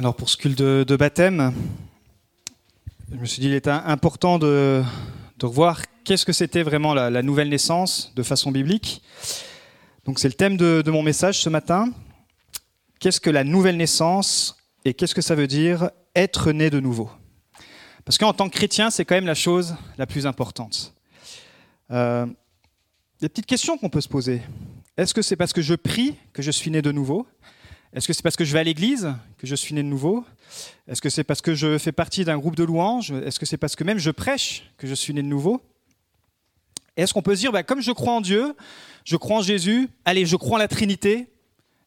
Alors pour ce culte de, baptême, je me suis dit qu'il était important de, revoir qu'est-ce que c'était vraiment la, nouvelle naissance de façon biblique. Donc c'est le thème de, mon message ce matin. Qu'est-ce que la nouvelle naissance et qu'est-ce que ça veut dire être né de nouveau? Parce qu'en tant que chrétien, c'est quand même la chose la plus importante. Euh, des petites questions qu'on peut se poser. Est-ce que c'est parce que je prie que je suis né de nouveau? Est-ce que c'est parce que je vais à l'église que je suis né de nouveau? Est-ce que c'est parce que je fais partie d'un groupe de louanges? Est-ce que c'est parce que même je prêche que je suis né de nouveau? Est-ce qu'on peut se dire, bah, comme je crois en Dieu, je crois en Jésus, allez, je crois en la Trinité,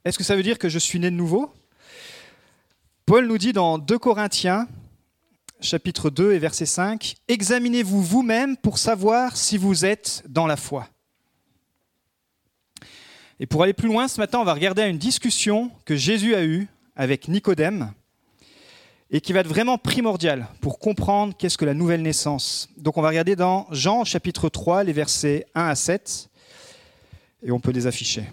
est-ce que ça veut dire que je suis né de nouveau? Paul nous dit dans 2 Corinthiens, chapitre 2 et verset 5, Examinez-vous vous-même pour savoir si vous êtes dans la foi. Et pour aller plus loin, ce matin, on va regarder une discussion que Jésus a eue avec Nicodème et qui va être vraiment primordiale pour comprendre qu'est-ce que la nouvelle naissance. Donc on va regarder dans Jean chapitre 3, les versets 1 à 7, et on peut les afficher.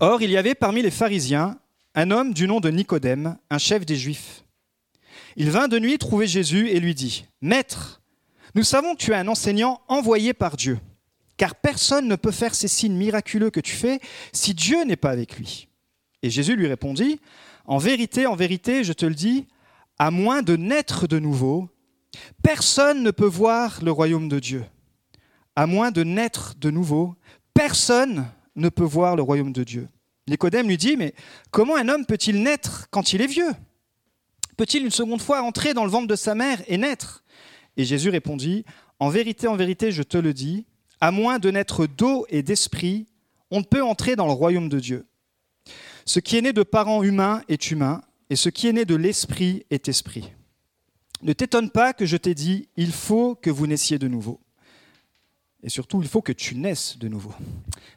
Or, il y avait parmi les pharisiens un homme du nom de Nicodème, un chef des Juifs. Il vint de nuit trouver Jésus et lui dit, Maître, nous savons que tu es un enseignant envoyé par Dieu car personne ne peut faire ces signes miraculeux que tu fais si Dieu n'est pas avec lui. Et Jésus lui répondit, En vérité, en vérité, je te le dis, à moins de naître de nouveau, personne ne peut voir le royaume de Dieu. À moins de naître de nouveau, personne ne peut voir le royaume de Dieu. Nicodème lui dit, mais comment un homme peut-il naître quand il est vieux? Peut-il une seconde fois entrer dans le ventre de sa mère et naître? Et Jésus répondit, En vérité, en vérité, je te le dis, à moins de naître d'eau et d'esprit, on ne peut entrer dans le royaume de Dieu. Ce qui est né de parents humains est humain, et ce qui est né de l'esprit est esprit. Ne t'étonne pas que je t'ai dit, il faut que vous naissiez de nouveau. Et surtout, il faut que tu naisses de nouveau.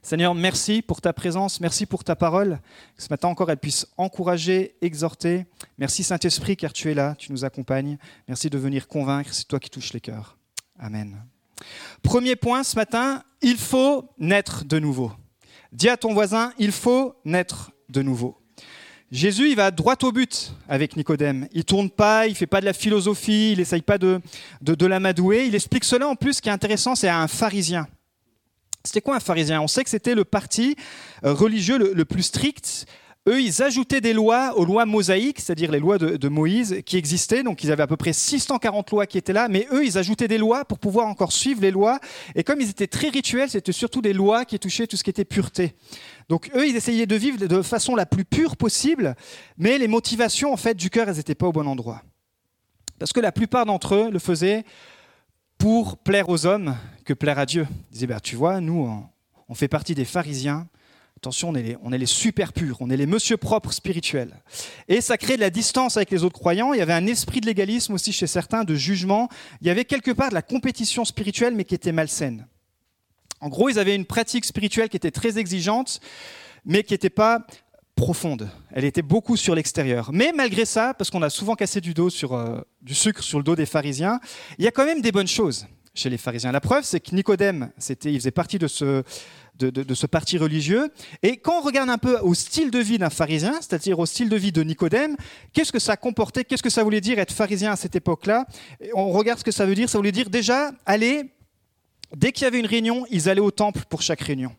Seigneur, merci pour ta présence, merci pour ta parole. Que ce matin encore, elle puisse encourager, exhorter. Merci Saint-Esprit, car tu es là, tu nous accompagnes. Merci de venir convaincre, c'est toi qui touches les cœurs. Amen. Premier point ce matin, il faut naître de nouveau. Dis à ton voisin, il faut naître de nouveau. Jésus, il va droit au but avec Nicodème. Il tourne pas, il fait pas de la philosophie, il essaye pas de, de, l'amadouer. Il explique cela en plus, ce qui est intéressant, c'est à un pharisien. C'était quoi un pharisien? On sait que c'était le parti euh, religieux le plus strict eux, ils ajoutaient des lois aux lois mosaïques, c'est-à-dire les lois de, Moïse qui existaient. Donc, ils avaient à peu près 640 lois qui étaient là, mais eux, ils ajoutaient des lois pour pouvoir encore suivre les lois. Et comme ils étaient très rituels, c'était surtout des lois qui touchaient tout ce qui était pureté. Donc, eux, ils essayaient de vivre de façon la plus pure possible, mais les motivations, en fait, du cœur, elles n'étaient pas au bon endroit. Parce que la plupart d'entre eux le faisaient pour plaire aux hommes que plaire à Dieu. Ils disaient, bah, tu vois, nous, on fait partie des pharisiens Attention, on est, les, super purs, on est les monsieur propres spirituels. Et ça crée de la distance avec les autres croyants. Il y avait un esprit de légalisme aussi chez certains, de jugement. Il y avait quelque part de la compétition spirituelle, mais qui était malsaine. En gros, ils avaient une pratique spirituelle qui était très exigeante, mais qui n'était pas profonde. Elle était beaucoup sur l'extérieur. Mais malgré ça, parce qu'on a souvent cassé du, dos sur, euh, du sucre sur le dos des pharisiens, il y a quand même des bonnes choses chez les pharisiens. La preuve, c'est que Nicodème, c'était, il faisait partie de ce, de, ce parti religieux. Et quand on regarde un peu au style de vie d'un pharisien, c'est-à-dire au style de vie de Nicodème, qu'est-ce que ça comportait? Qu'est-ce que ça voulait dire être pharisien à cette époque-là? On regarde ce que ça veut dire. Ça voulait dire déjà aller, dès qu'il y avait une réunion, ils allaient au temple pour chaque réunion.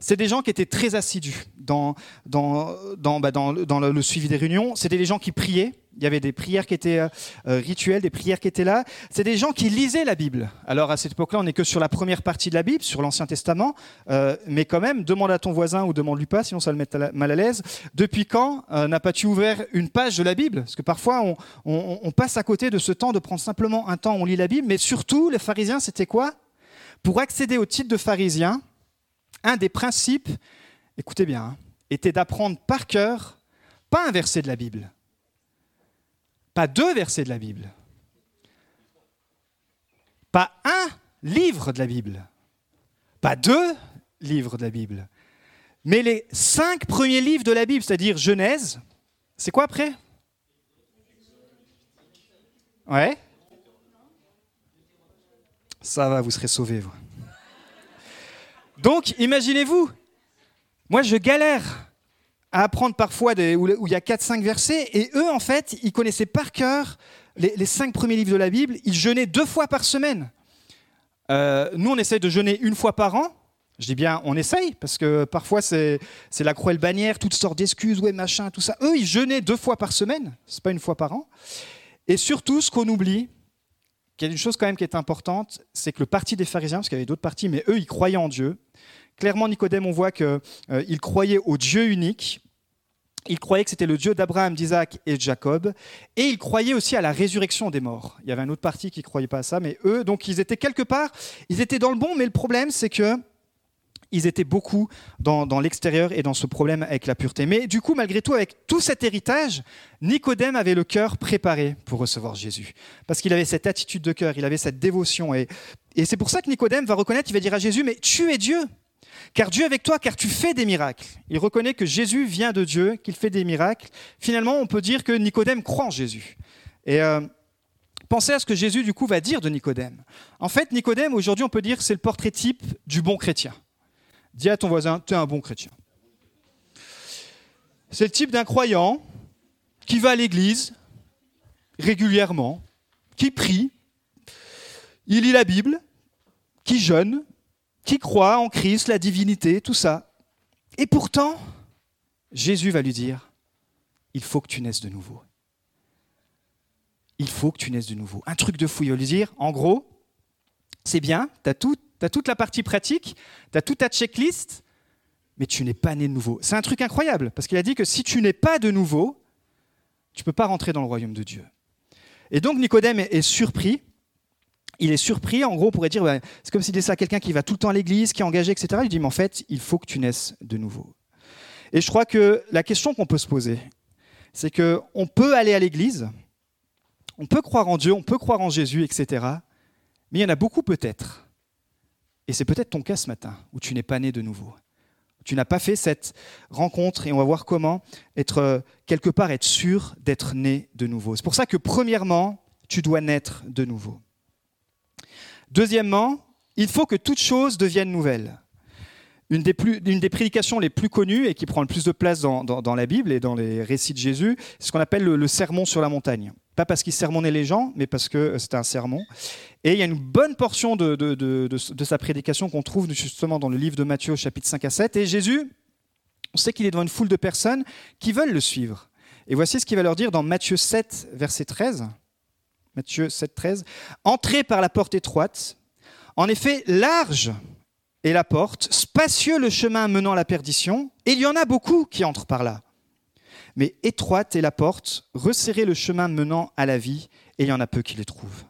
C'est des gens qui étaient très assidus dans, dans, dans, bah, dans, le, suivi des réunions. C'était des gens qui priaient. Il y avait des prières qui étaient euh, euh, rituelles, des prières qui étaient là. C'est des gens qui lisaient la Bible. Alors à cette époque-là, on n'est que sur la première partie de la Bible, sur l'Ancien Testament. Euh, mais quand même, demande à ton voisin ou demande-lui pas, sinon ça le met mal à l'aise. Depuis quand n'a pas tu ouvert une page de la Bible? Parce que parfois, on, on, passe à côté de ce temps de prendre simplement un temps on lit la Bible. Mais surtout, les pharisiens, c'était quoi? Pour accéder au titre de pharisien, un des principes, écoutez bien, hein, était d'apprendre par cœur, pas un verset de la Bible, pas deux versets de la Bible, pas un livre de la Bible, pas deux livres de la Bible, mais les cinq premiers livres de la Bible, c'est-à-dire Genèse. C'est quoi après? Ouais. Ça va, vous serez sauvés, vous. Donc, imaginez-vous, moi je galère à apprendre parfois des, où, il y a 4-5 versets, et eux, en fait, ils connaissaient par cœur les, les cinq premiers livres de la Bible, ils jeûnaient deux fois par semaine. Euh, nous, on essaie de jeûner une fois par an. Je dis bien, on essaye, parce que parfois c'est la cruelle bannière, toutes sortes d'excuses, ouais, machin, tout ça. Eux, ils jeûnaient deux fois par semaine, c'est pas une fois par an. Et surtout, ce qu'on oublie, qu'il y a une chose quand même qui est importante, c'est que le parti des pharisiens, parce qu'il y avait d'autres partis, mais eux, ils croyaient en Dieu. Clairement, Nicodème, on voit qu'il euh, croyait au Dieu unique. Il croyait que c'était le Dieu d'Abraham, d'Isaac et de Jacob. Et il croyait aussi à la résurrection des morts. Il y avait un autre parti qui ne croyait pas à ça, mais eux, donc ils étaient quelque part, ils étaient dans le bon, mais le problème, c'est que ils étaient beaucoup dans, l'extérieur et dans ce problème avec la pureté. Mais du coup, malgré tout, avec tout cet héritage, Nicodème avait le cœur préparé pour recevoir Jésus. Parce qu'il avait cette attitude de cœur, il avait cette dévotion. Et, et c'est pour ça que Nicodème va reconnaître, il va dire à Jésus, mais tu es Dieu. Car Dieu est avec toi, car tu fais des miracles. Il reconnaît que Jésus vient de Dieu, qu'il fait des miracles. Finalement, on peut dire que Nicodème croit en Jésus. Et euh, pensez à ce que Jésus, du coup, va dire de Nicodème. En fait, Nicodème, aujourd'hui, on peut dire c'est le portrait type du bon chrétien. Dis à ton voisin, tu es un bon chrétien. C'est le type d'un croyant qui va à l'église régulièrement, qui prie, il lit la Bible, qui jeûne, qui croit en Christ, la divinité, tout ça. Et pourtant, Jésus va lui dire, il faut que tu naisses de nouveau. Il faut que tu naisses de nouveau. Un truc de fou, il va lui dire, en gros, c'est bien, tu as, as, toute la partie pratique, tu as toute ta checklist, mais tu n'es pas né de nouveau. C'est un truc incroyable, parce qu'il a dit que si tu n'es pas de nouveau, tu ne peux pas rentrer dans le royaume de Dieu. Et donc Nicodème est surpris, il est surpris, en gros, on pourrait dire, c'est comme s'il disait ça à quelqu'un qui va tout le temps à l'église, qui est engagé, etc. Il dit, mais en fait, il faut que tu naisses de nouveau. Et je crois que la question qu'on peut se poser, c'est qu'on peut aller à l'église, on peut croire en Dieu, on peut croire en Jésus, etc. Mais il y en a beaucoup peut-être, et c'est peut-être ton cas ce matin, où tu n'es pas né de nouveau. Tu n'as pas fait cette rencontre et on va voir comment être euh, quelque part être sûr d'être né de nouveau. C'est pour ça que premièrement, tu dois naître de nouveau. Deuxièmement, il faut que toute chose devienne nouvelle. Une des, prédications les plus connues et qui prend le plus de place dans, la Bible et dans les récits de Jésus, c'est ce qu'on appelle le, sermon sur la montagne. Pas parce qu'il sermonnait les gens, mais parce que c'était un sermon. Et il y a une bonne portion de, de sa prédication qu'on trouve justement dans le livre de Matthieu, chapitre 5 à 7. Et Jésus, on sait qu'il est devant une foule de personnes qui veulent le suivre. Et voici ce qu'il va leur dire dans Matthieu 7, verset 13. Matthieu 7, 13. Entrez par la porte étroite. En effet, large est la porte, spacieux le chemin menant à la perdition, et il y en a beaucoup qui entrent par là. Mais étroite est la porte, resserrez le chemin menant à la vie, et il y en a peu qui les trouvent.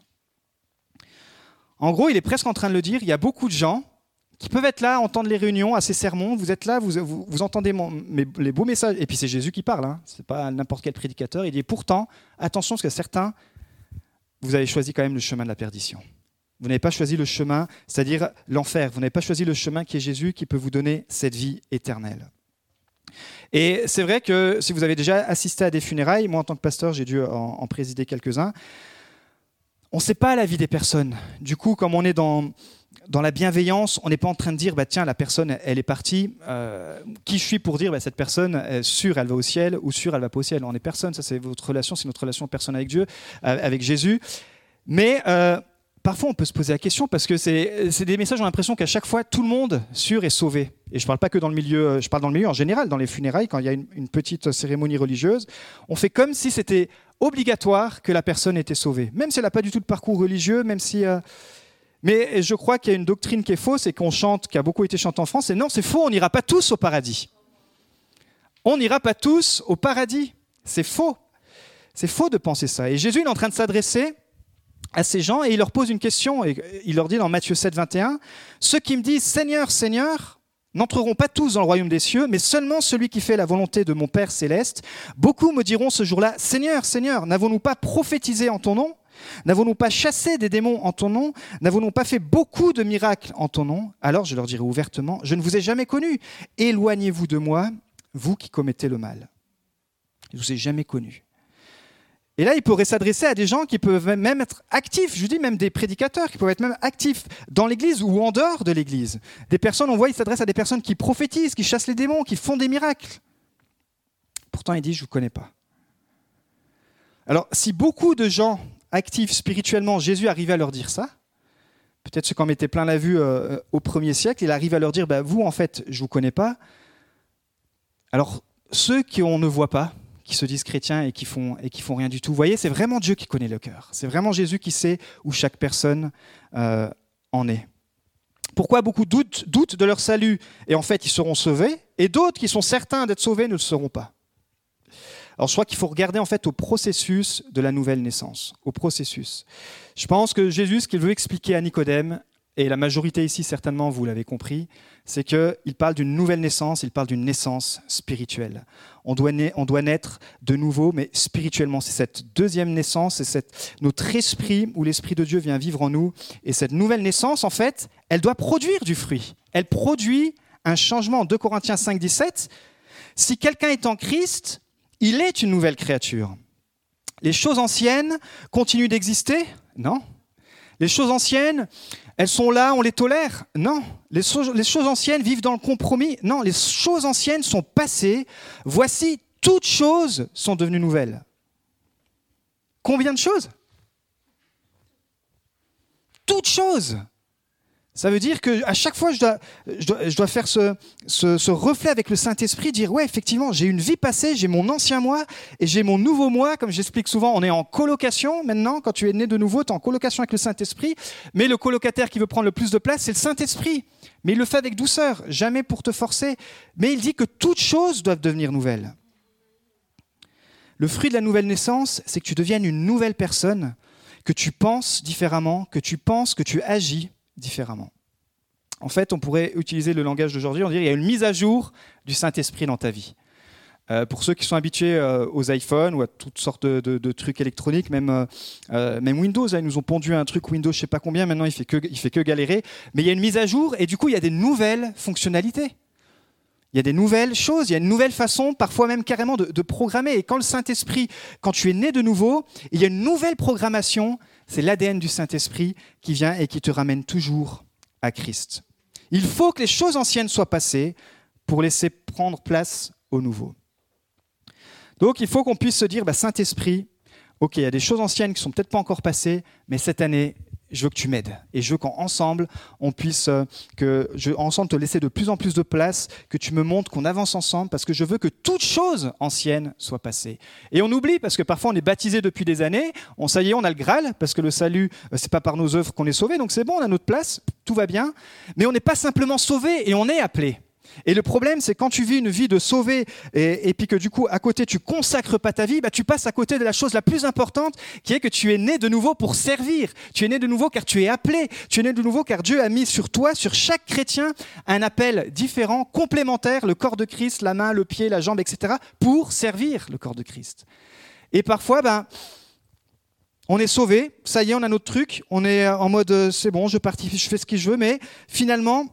En gros, il est presque en train de le dire, il y a beaucoup de gens qui peuvent être là, entendre les réunions, à ces sermons, vous êtes là, vous, entendez les beaux messages, et puis c'est Jésus qui parle, hein. ce n'est pas n'importe quel prédicateur, il dit pourtant, attention parce que certains vous avez choisi quand même le chemin de la perdition. Vous n'avez pas choisi le chemin, c'est-à-dire l'enfer. Vous n'avez pas choisi le chemin qui est Jésus, qui peut vous donner cette vie éternelle. Et c'est vrai que si vous avez déjà assisté à des funérailles, moi en tant que pasteur, j'ai dû en, présider quelques-uns, on ne sait pas la vie des personnes. Du coup, comme on est dans, dans la bienveillance, on n'est pas en train de dire, bah, tiens, la personne, elle est partie. Euh, qui je suis pour dire, bah, cette personne, sûre, elle va au ciel, ou sûre, elle va pas au ciel On est personne, ça c'est votre relation, c'est notre relation personne avec Dieu, euh, avec Jésus. Mais euh, parfois, on peut se poser la question, parce que c'est des messages, on l'impression qu'à chaque fois, tout le monde, sûr, est sauvé. Et je ne parle pas que dans le milieu, je parle dans le milieu en général, dans les funérailles, quand il y a une, petite cérémonie religieuse, on fait comme si c'était obligatoire que la personne était sauvée. Même si elle n'a pas du tout de parcours religieux, même si... Mais je crois qu'il y a une doctrine qui est fausse et qu'on chante, qui a beaucoup été chantée en France, et non, c'est faux, on n'ira pas tous au paradis. On n'ira pas tous au paradis. C'est faux. C'est faux de penser ça. Et Jésus est en train de s'adresser à ces gens et il leur pose une question. Et il leur dit dans Matthieu 7, 21, Ceux qui me disent Seigneur, Seigneur, n'entreront pas tous dans le royaume des cieux, mais seulement celui qui fait la volonté de mon Père céleste. Beaucoup me diront ce jour-là Seigneur, Seigneur, n'avons-nous pas prophétisé en ton nom? N'avons-nous pas chassé des démons en ton nom? N'avons-nous pas fait beaucoup de miracles en ton nom? Alors je leur dirai ouvertement, je ne vous ai jamais connu. Éloignez-vous de moi, vous qui commettez le mal. Je ne vous ai jamais connu. Et là, il pourrait s'adresser à des gens qui peuvent même être actifs, je dis même des prédicateurs qui peuvent être même actifs dans l'Église ou en dehors de l'Église. Des personnes, on voit, il s'adresse à des personnes qui prophétisent, qui chassent les démons, qui font des miracles. pourtant il dit, je ne vous connais pas. Alors, si beaucoup de gens actifs spirituellement, Jésus arrivait à leur dire ça, peut-être ceux qui en mettaient plein la vue euh, au premier siècle, il arrive à leur dire, bah, vous, en fait, je ne vous connais pas. Alors, ceux qui on ne voit pas, qui se disent chrétiens et qui font et qui font rien du tout. Vous voyez, c'est vraiment Dieu qui connaît le cœur. C'est vraiment Jésus qui sait où chaque personne euh, en est. Pourquoi beaucoup doutent, doutent de leur salut et en fait ils seront sauvés et d'autres qui sont certains d'être sauvés ne le seront pas? Alors je crois qu'il faut regarder en fait au processus de la nouvelle naissance, au processus. Je pense que Jésus, ce qu'il veut expliquer à Nicodème, et la majorité ici certainement, vous l'avez compris, c'est qu'il parle d'une nouvelle naissance, il parle d'une naissance spirituelle. On doit, naître de nouveau, mais spirituellement. C'est cette deuxième naissance, c'est notre esprit où l'Esprit de Dieu vient vivre en nous. Et cette nouvelle naissance, en fait, elle doit produire du fruit. Elle produit un changement. 2 Corinthiens 5, 17, si quelqu'un est en Christ, il est une nouvelle créature. Les choses anciennes continuent d'exister? Non. Les choses anciennes, elles sont là, on les tolère Non. Les, choses anciennes vivent dans le compromis Non. Les choses anciennes sont passées. Voici, toutes choses sont devenues nouvelles. Combien de choses? Toutes choses ça veut dire qu'à chaque fois, je dois, faire ce, ce, reflet avec le Saint-Esprit, dire, ouais, effectivement, j'ai une vie passée, j'ai mon ancien moi et j'ai mon nouveau moi. Comme j'explique souvent, on est en colocation maintenant. Quand tu es né de nouveau, tu es en colocation avec le Saint-Esprit. Mais le colocataire qui veut prendre le plus de place, c'est le Saint-Esprit. Mais il le fait avec douceur, jamais pour te forcer. Mais il dit que toutes choses doivent devenir nouvelles. Le fruit de la nouvelle naissance, c'est que tu deviennes une nouvelle personne, que tu penses différemment, que tu penses, que tu agis différemment. En fait, on pourrait utiliser le langage d'aujourd'hui, on dirait qu'il y a une mise à jour du Saint-Esprit dans ta vie. Euh, pour ceux qui sont habitués euh, aux iPhones ou à toutes sortes de, trucs électroniques, même, euh, Windows, ils nous ont pondu un truc Windows, je sais pas combien, maintenant il fait que, il fait que galérer. Mais il y a une mise à jour et du coup il y a des nouvelles fonctionnalités. Il y a des nouvelles choses, il y a une nouvelle façon, parfois même carrément de, programmer. Et quand le Saint-Esprit, quand tu es né de nouveau, il y a une nouvelle programmation c'est l'ADN du Saint-Esprit qui vient et qui te ramène toujours à Christ. Il faut que les choses anciennes soient passées pour laisser prendre place au nouveau. Donc il faut qu'on puisse se dire, bah, Saint-Esprit, ok, il y a des choses anciennes qui sont peut-être pas encore passées, mais cette année, je veux que tu m'aides. Et je veux qu'ensemble, on puisse, euh, que je, ensemble, te laisser de plus en plus de place, que tu me montres qu'on avance ensemble, parce que je veux que toute chose ancienne soit passée. Et on oublie, parce que parfois on est baptisé depuis des années, on ça y est, on a le Graal, parce que le salut, euh, c'est pas par nos œuvres qu'on est sauvé, donc c'est bon, on a notre place, tout va bien. Mais on n'est pas simplement sauvé, et on est appelé. Et le problème, c'est quand tu vis une vie de sauver et, puis que du coup, à côté, tu consacres pas ta vie, bah, tu passes à côté de la chose la plus importante, qui est que tu es né de nouveau pour servir. Tu es né de nouveau car tu es appelé. Tu es né de nouveau car Dieu a mis sur toi, sur chaque chrétien, un appel différent, complémentaire, le corps de Christ, la main, le pied, la jambe, etc., pour servir le corps de Christ. Et parfois, ben, on est sauvé, ça y est, on a notre truc, on est en mode euh, c'est bon, je partifie, je fais ce que je veux, mais finalement,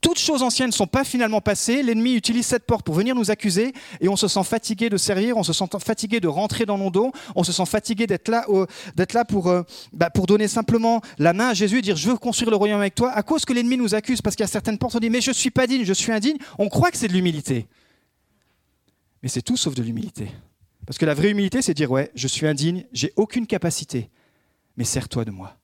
toutes choses anciennes ne sont pas finalement passées. L'ennemi utilise cette porte pour venir nous accuser et on se sent fatigué de servir, on se sent fatigué de rentrer dans nos dos, on se sent fatigué d'être là, euh, bah, pour donner simplement la main à Jésus et dire je veux construire le royaume avec toi à cause que l'ennemi nous accuse parce qu'il y a certaines portes on dit mais je ne suis pas digne, je suis indigne. On croit que c'est de l'humilité. Mais c'est tout sauf de l'humilité. Parce que la vraie humilité c'est dire ouais, je suis indigne, j'ai aucune capacité, mais sers-toi de moi.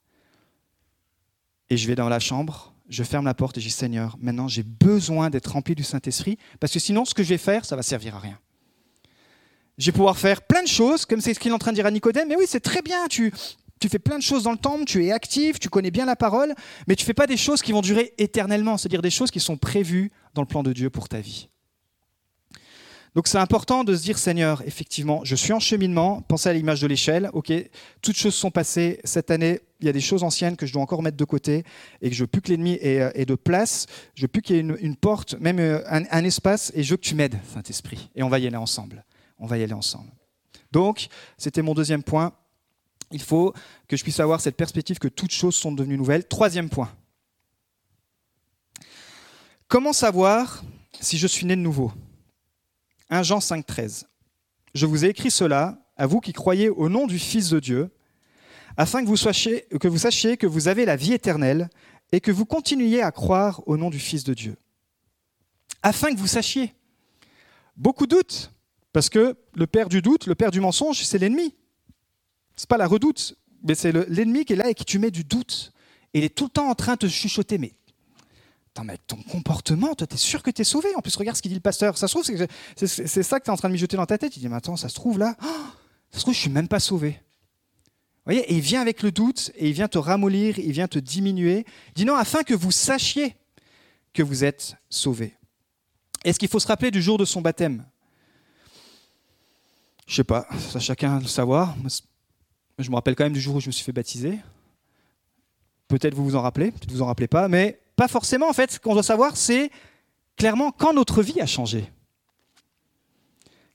Et je vais dans la chambre je ferme la porte et je dis Seigneur, maintenant j'ai besoin d'être rempli du Saint-Esprit, parce que sinon ce que je vais faire, ça va servir à rien. Je vais pouvoir faire plein de choses, comme c'est ce qu'il est en train de dire à Nicodème, mais oui, c'est très bien, tu, tu fais plein de choses dans le temple, tu es actif, tu connais bien la parole, mais tu ne fais pas des choses qui vont durer éternellement, c'est-à-dire des choses qui sont prévues dans le plan de Dieu pour ta vie. Donc c'est important de se dire, Seigneur, effectivement, je suis en cheminement, pensez à l'image de l'échelle, ok, toutes choses sont passées, cette année, il y a des choses anciennes que je dois encore mettre de côté et que je veux plus que l'ennemi ait, euh, de place, je veux plus qu'il y ait une, porte, même euh, un, espace, et je veux que tu m'aides, Saint-Esprit. Et on va y aller ensemble. On va y aller ensemble. Donc, c'était mon deuxième point. Il faut que je puisse avoir cette perspective que toutes choses sont devenues nouvelles. Troisième point. Comment savoir si je suis né de nouveau? 1 Jean 5, 13. Je vous ai écrit cela, à vous qui croyez au nom du Fils de Dieu, afin que vous, sachiez, que vous avez la vie éternelle et que vous continuiez à croire au nom du Fils de Dieu. Afin que vous sachiez. Beaucoup doutent. Parce que le père du doute, le père du mensonge, c'est l'ennemi. C'est pas la redoute, mais c'est l'ennemi qui est là et qui tu mets du doute. Il est tout le temps en train de te chuchoter, mais Attends, mais ton comportement, toi, tu es sûr que tu es sauvé. En plus, regarde ce qu'il dit le pasteur. Ça se trouve, c'est ça que tu es en train de mijoter dans ta tête. Il dit, mais attends, ça se trouve là, ça se trouve, je suis même pas sauvé. Vous voyez, et il vient avec le doute, et il vient te ramollir, il vient te diminuer. Il dit non, afin que vous sachiez que vous êtes sauvé. Est-ce qu'il faut se rappeler du jour de son baptême? Je sais pas, ça chacun le savoir. Je me rappelle quand même du jour où je me suis fait baptiser. Peut-être vous vous en rappelez, peut-être vous en rappelez pas, mais pas forcément. En fait, ce qu'on doit savoir, c'est clairement quand notre vie a changé.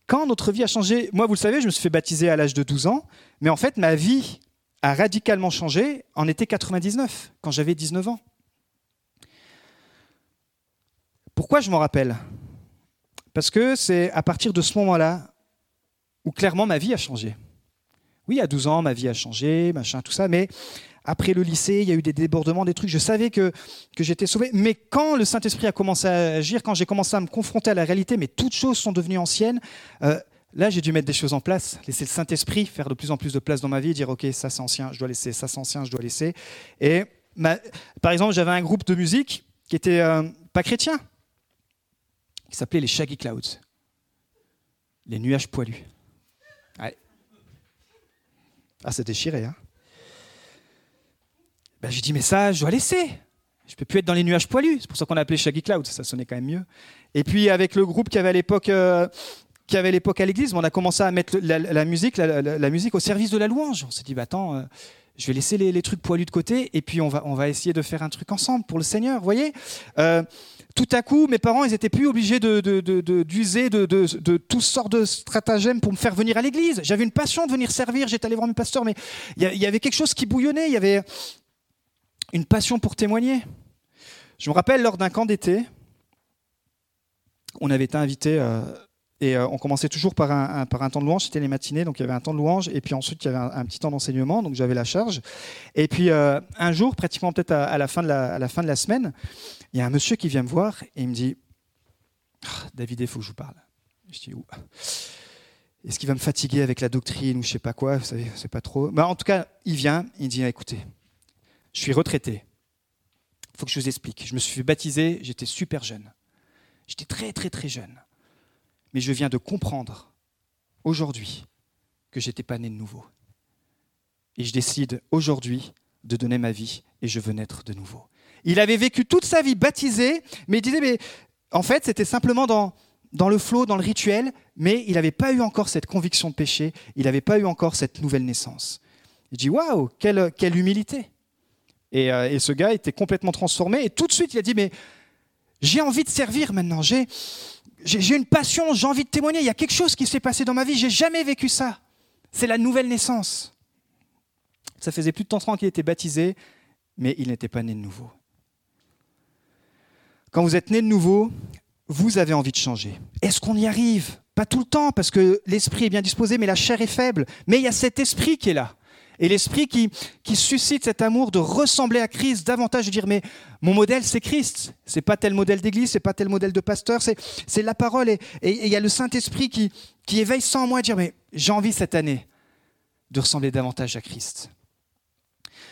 Quand notre vie a changé, moi, vous le savez, je me suis fait baptiser à l'âge de 12 ans, mais en fait, ma vie a radicalement changé en été 99, quand j'avais 19 ans. Pourquoi je m'en rappelle? Parce que c'est à partir de ce moment-là où clairement ma vie a changé. Oui, à 12 ans, ma vie a changé, machin, tout ça, mais après le lycée, il y a eu des débordements, des trucs. Je savais que, que j'étais sauvé. Mais quand le Saint-Esprit a commencé à agir, quand j'ai commencé à me confronter à la réalité, mais toutes choses sont devenues anciennes, euh, là, j'ai dû mettre des choses en place, laisser le Saint-Esprit faire de plus en plus de place dans ma vie, dire, OK, ça c'est ancien, je dois laisser, ça c'est ancien, je dois laisser. Et par exemple, j'avais un groupe de musique qui était euh, pas chrétien, qui s'appelait les Shaggy Clouds, les nuages poilus. Ah, c'est déchiré, hein ben, j'ai dit, mais ça, je dois laisser. Je peux plus être dans les nuages poilus. C'est pour ça qu'on a appelé Shaggy Cloud. Ça sonnait quand même mieux. Et puis, avec le groupe qui avait à l'époque. Euh, à l'église, on a commencé à mettre la, musique, la, musique au service de la louange. On s'est dit, bah, attends, euh, je vais laisser les, trucs poilus de côté et puis on va, essayer de faire un truc ensemble pour le Seigneur. Vous voyez euh, Tout à coup, mes parents, ils n'étaient plus obligés d'user de, de, de, toutes sortes de stratagèmes pour me faire venir à l'église. J'avais une passion de venir servir, j'étais allé voir mes pasteurs, mais il y, avait quelque chose qui bouillonnait. Il y avait, une passion pour témoigner. Je me rappelle lors d'un camp d'été, on avait été invité euh, et euh, on commençait toujours par un, temps de louange, c'était les matinées, donc il y avait un temps de louange et puis ensuite il y avait un, petit temps d'enseignement, donc j'avais la charge. Et puis euh, un jour, pratiquement peut-être à, la fin de la, semaine, il y a un monsieur qui vient me voir et il me dit ah, David, il faut que je vous parle. Je dis Est-ce qu'il va me fatiguer avec la doctrine ou je sais pas quoi Vous savez, c'est pas trop. Bah, en tout cas, il vient, il dit écoutez, je suis retraité. Il faut que je vous explique. Je me suis fait baptiser, j'étais super jeune. J'étais très très très jeune. Mais je viens de comprendre aujourd'hui que j'étais pas né de nouveau. Et je décide aujourd'hui de donner ma vie et je veux naître de nouveau. Il avait vécu toute sa vie baptisé, mais il disait, mais en fait, c'était simplement dans, dans le flot, dans le rituel, mais il n'avait pas eu encore cette conviction de péché, il n'avait pas eu encore cette nouvelle naissance. Il dit, waouh, quelle, quelle humilité. Euh, et, ce gars était complètement transformé. Et tout de suite, il a dit, mais j'ai envie de servir maintenant. J'ai, une passion, j'ai envie de témoigner. Il y a quelque chose qui s'est passé dans ma vie. J'ai jamais vécu ça. C'est la nouvelle naissance. Ça faisait plus de 30 ans qu'il était baptisé, mais il n'était pas né de nouveau. Quand vous êtes né de nouveau, vous avez envie de changer. Est-ce qu'on y arrive? Pas tout le temps, parce que l'esprit est bien disposé, mais la chair est faible. Mais il y a cet esprit qui est là. Et l'esprit qui, suscite cet amour de ressembler à Christ davantage, de dire mais mon modèle c'est Christ, c'est pas tel modèle d'église, c'est pas tel modèle de pasteur, c'est la parole. Et il y a le Saint-Esprit qui, qui éveille ça en moi, de dire mais j'ai envie cette année de ressembler davantage à Christ.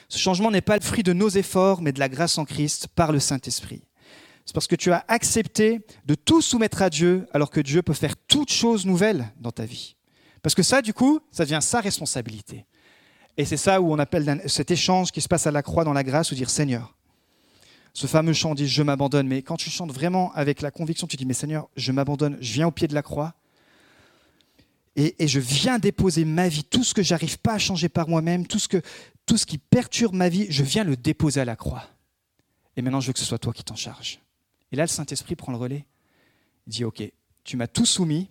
Ce changement n'est pas le fruit de nos efforts, mais de la grâce en Christ par le Saint-Esprit. C'est parce que tu as accepté de tout soumettre à Dieu, alors que Dieu peut faire toutes choses nouvelles dans ta vie. Parce que ça, du coup, ça devient sa responsabilité. Et c'est ça où on appelle cet échange qui se passe à la croix dans la grâce, où dire Seigneur, ce fameux chant dit Je m'abandonne, mais quand tu chantes vraiment avec la conviction, tu dis Mais Seigneur, je m'abandonne, je viens au pied de la croix, et, je viens déposer ma vie, tout ce que j'arrive pas à changer par moi-même, tout ce, tout ce qui perturbe ma vie, je viens le déposer à la croix. Et maintenant, je veux que ce soit toi qui t'en charge. Et là, le Saint-Esprit prend le relais. Il dit Ok, tu m'as tout soumis,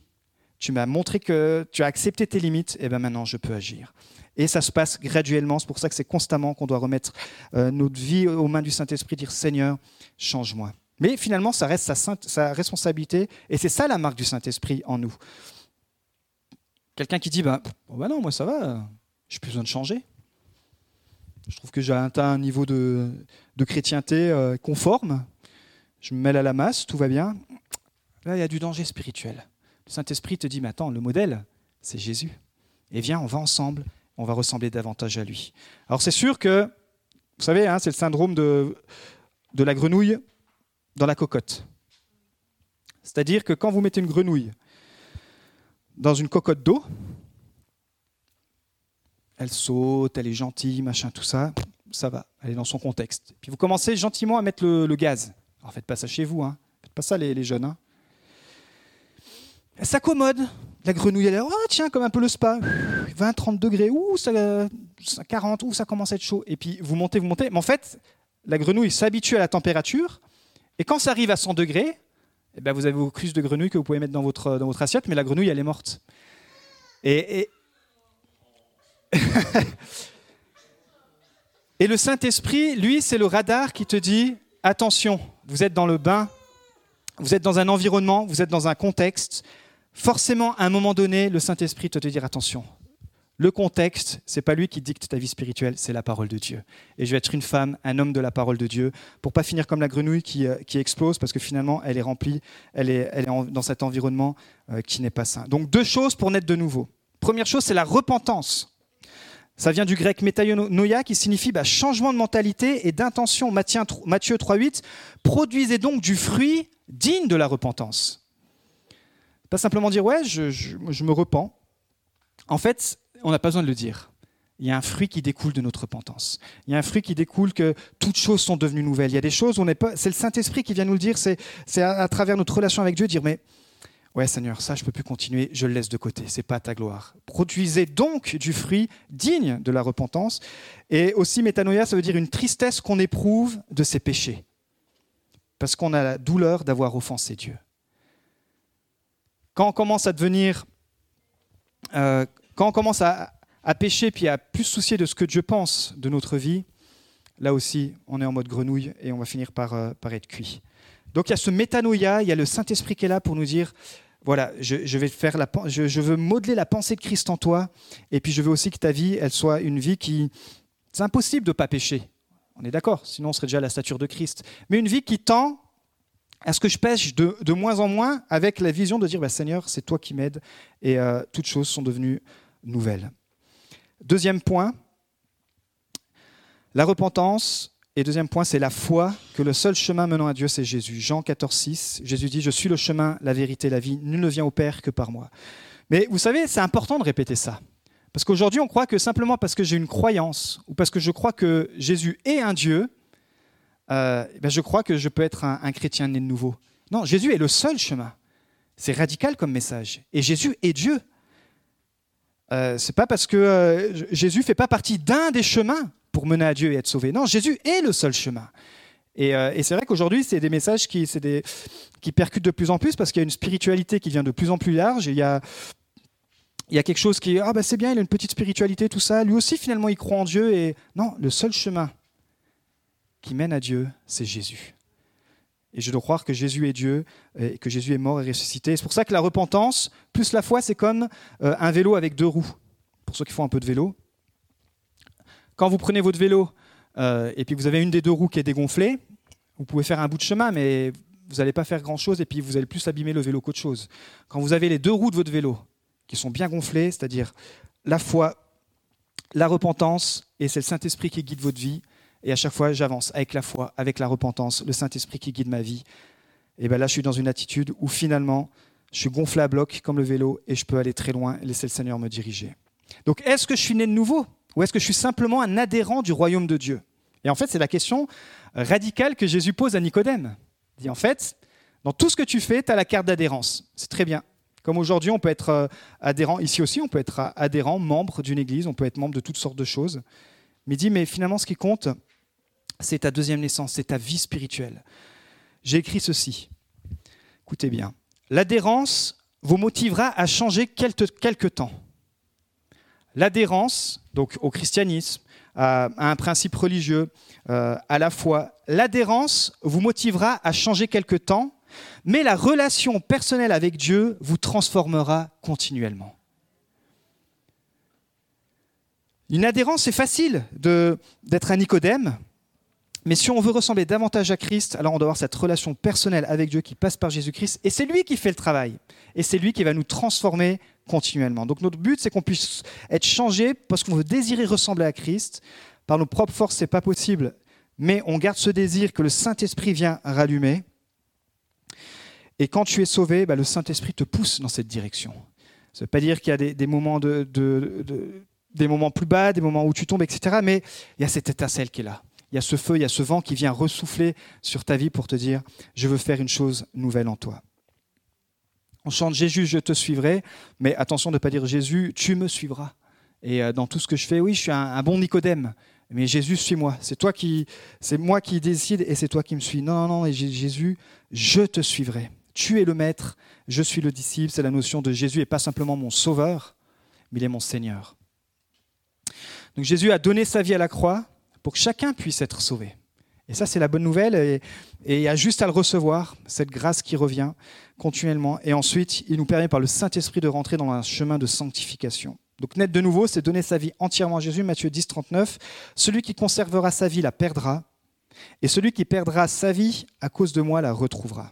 tu m'as montré que tu as accepté tes limites, et bien maintenant, je peux agir. Et ça se passe graduellement. C'est pour ça que c'est constamment qu'on doit remettre euh, notre vie aux mains du Saint-Esprit, dire Seigneur, change-moi. Mais finalement, ça reste sa, sa responsabilité. Et c'est ça la marque du Saint-Esprit en nous. Quelqu'un qui dit bah, bah non, moi ça va, j'ai plus besoin de changer. Je trouve que j'ai atteint un niveau de, chrétienté euh, conforme. Je me mêle à la masse, tout va bien. Là, il y a du danger spirituel. Le Saint-Esprit te dit, mais attends, le modèle, c'est Jésus. Et viens, on va ensemble, on va ressembler davantage à lui. Alors c'est sûr que, vous savez, hein, c'est le syndrome de, la grenouille dans la cocotte. C'est-à-dire que quand vous mettez une grenouille dans une cocotte d'eau, elle saute, elle est gentille, machin, tout ça, ça va, elle est dans son contexte. Puis vous commencez gentiment à mettre le, gaz. Alors faites pas ça chez vous, hein. faites pas ça les, jeunes. Hein. Elle s'accommode, la grenouille, elle est, oh tiens, comme un peu le spa, 20, 30 degrés, ouh, ça, 40, ouh, ça commence à être chaud. Et puis vous montez, vous montez, mais en fait, la grenouille s'habitue à la température, et quand ça arrive à 100 degrés, eh ben vous avez vos cruches de grenouille que vous pouvez mettre dans votre, dans votre assiette, mais la grenouille, elle est morte. Et le Saint-Esprit, lui, c'est le radar qui te dit, attention, vous êtes dans le bain, vous êtes dans un environnement, vous êtes dans un contexte. Forcément, à un moment donné, le Saint-Esprit te, te dire, attention, le contexte, c'est pas lui qui dicte ta vie spirituelle, c'est la parole de Dieu. Et je vais être une femme, un homme de la parole de Dieu, pour pas finir comme la grenouille qui, euh, explose, parce que finalement, elle est remplie, elle est, elle est dans cet environnement euh, qui n'est pas sain. Donc deux choses pour naître de nouveau. Première chose, c'est la repentance. Ça vient du grec métaionoia, qui signifie bah, changement de mentalité et d'intention. Matthieu 3.8, produisez donc du fruit digne de la repentance. Pas simplement dire, ouais, je, me repens. En fait, on n'a pas besoin de le dire. Il y a un fruit qui découle de notre repentance. Il y a un fruit qui découle que toutes choses sont devenues nouvelles. Il y a des choses, on n'est pas. C'est le Saint-Esprit qui vient nous le dire. C'est, à, travers notre relation avec Dieu dire mais ouais Seigneur, ça je peux plus continuer. Je le laisse de côté. C'est pas ta gloire. Produisez donc du fruit digne de la repentance. Et aussi métanoïa, ça veut dire une tristesse qu'on éprouve de ses péchés, parce qu'on a la douleur d'avoir offensé Dieu. Quand on commence à devenir euh, quand on commence à, pécher puis à plus soucier de ce que Dieu pense de notre vie, là aussi, on est en mode grenouille et on va finir par, euh, par être cuit. Donc il y a ce métanoïa, il y a le Saint-Esprit qui est là pour nous dire voilà, je, vais faire la, je, je, veux modeler la pensée de Christ en toi, et puis je veux aussi que ta vie, elle soit une vie qui. C'est impossible de ne pas pécher. On est d'accord, sinon on serait déjà à la stature de Christ. Mais une vie qui tend à ce que je pêche de, moins en moins avec la vision de dire bah, Seigneur, c'est toi qui m'aides, et euh, toutes choses sont devenues nouvelle. Deuxième point, la repentance. Et deuxième point, c'est la foi, que le seul chemin menant à Dieu, c'est Jésus. Jean 14, 6, Jésus dit, je suis le chemin, la vérité, la vie. Nul ne vient au Père que par moi. Mais vous savez, c'est important de répéter ça. Parce qu'aujourd'hui, on croit que simplement parce que j'ai une croyance, ou parce que je crois que Jésus est un Dieu, euh, ben je crois que je peux être un, chrétien né de nouveau. Non, Jésus est le seul chemin. C'est radical comme message. Et Jésus est Dieu. Euh, c'est pas parce que euh, Jésus fait pas partie d'un des chemins pour mener à Dieu et être sauvé. Non, Jésus est le seul chemin. Et, euh, c'est vrai qu'aujourd'hui, c'est des messages qui, des, qui percutent de plus en plus parce qu'il y a une spiritualité qui vient de plus en plus large. il y a, y a quelque chose qui est ah bah c'est bien, il a une petite spiritualité, tout ça. Lui aussi, finalement, il croit en Dieu. Et non, le seul chemin qui mène à Dieu, c'est Jésus. Et je dois croire que Jésus est Dieu, et que Jésus est mort et ressuscité. C'est pour ça que la repentance, plus la foi, c'est comme euh, un vélo avec deux roues. Pour ceux qui font un peu de vélo. Quand vous prenez votre vélo euh, et puis vous avez une des deux roues qui est dégonflée, vous pouvez faire un bout de chemin, mais vous n'allez pas faire grand-chose et puis vous allez plus abîmer le vélo qu'autre chose. Quand vous avez les deux roues de votre vélo qui sont bien gonflées, c'est-à-dire la foi, la repentance, et c'est le Saint-Esprit qui guide votre vie, et à chaque fois, j'avance avec la foi, avec la repentance, le Saint-Esprit qui guide ma vie. Et bien là, je suis dans une attitude où finalement, je suis gonflé à bloc comme le vélo et je peux aller très loin et laisser le Seigneur me diriger. Donc, est-ce que je suis né de nouveau ou est-ce que je suis simplement un adhérent du royaume de Dieu? Et en fait, c'est la question radicale que Jésus pose à Nicodème. Il dit en fait, dans tout ce que tu fais, tu as la carte d'adhérence. C'est très bien. Comme aujourd'hui, on peut être euh, adhérent, ici aussi, on peut être adhérent, membre d'une église, on peut être membre de toutes sortes de choses. Mais il dit, mais finalement, ce qui compte, c'est ta deuxième naissance, c'est ta vie spirituelle. J'ai écrit ceci. Écoutez bien. L'adhérence vous motivera à changer quelque temps. L'adhérence, donc au christianisme, à, un principe religieux, euh, à la foi, l'adhérence vous motivera à changer quelque temps, mais la relation personnelle avec Dieu vous transformera continuellement. Une adhérence, c'est facile d'être un Nicodème, Mais si on veut ressembler davantage à Christ, alors on doit avoir cette relation personnelle avec Dieu qui passe par Jésus-Christ. Et c'est lui qui fait le travail. Et c'est lui qui va nous transformer continuellement. Donc notre but, c'est qu'on puisse être changé parce qu'on veut désirer ressembler à Christ. Par nos propres forces, c'est pas possible. Mais on garde ce désir que le Saint-Esprit vient rallumer. Et quand tu es sauvé, bah, le Saint-Esprit te pousse dans cette direction. Ça ne veut pas dire qu'il y a des, moments de, des moments plus bas, des moments où tu tombes, etc. Mais il y a cette étincelle qui est là il y a ce feu, il y a ce vent qui vient ressouffler sur ta vie pour te dire, je veux faire une chose nouvelle en toi. On chante Jésus, je te suivrai, mais attention de ne pas dire Jésus, tu me suivras. Et euh, dans tout ce que je fais, oui, je suis un, bon Nicodème, mais Jésus, suis-moi. C'est toi qui, c'est moi qui décide et c'est toi qui me suis. Non, non, non, Jésus, je te suivrai. Tu es le maître, je suis le disciple. C'est la notion de Jésus et pas simplement mon sauveur, mais il est mon Seigneur. Donc Jésus a donné sa vie à la croix pour que chacun puisse être sauvé. Et ça, c'est la bonne nouvelle. Et, il y a juste à le recevoir, cette grâce qui revient continuellement. Et ensuite, il nous permet par le Saint-Esprit de rentrer dans un chemin de sanctification. Donc, naître de nouveau, c'est donner sa vie entièrement à Jésus. Matthieu 10, 39. Celui qui conservera sa vie la perdra. Et celui qui perdra sa vie à cause de moi la retrouvera.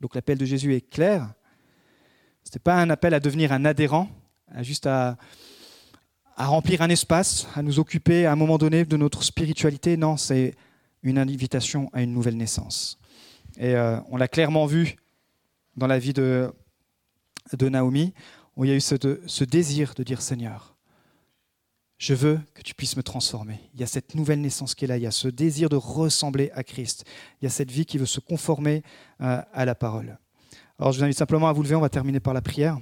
Donc, l'appel de Jésus est clair. Ce n'est pas un appel à devenir un adhérent, juste à, à remplir un espace, à nous occuper à un moment donné de notre spiritualité. Non, c'est une invitation à une nouvelle naissance. Et euh, on l'a clairement vu dans la vie de, de Naomi, où il y a eu ce, désir de dire Seigneur, je veux que tu puisses me transformer. Il y a cette nouvelle naissance qui est là, il y a ce désir de ressembler à Christ, il y a cette vie qui veut se conformer euh, à la parole. Alors je vous invite simplement à vous lever, on va terminer par la prière.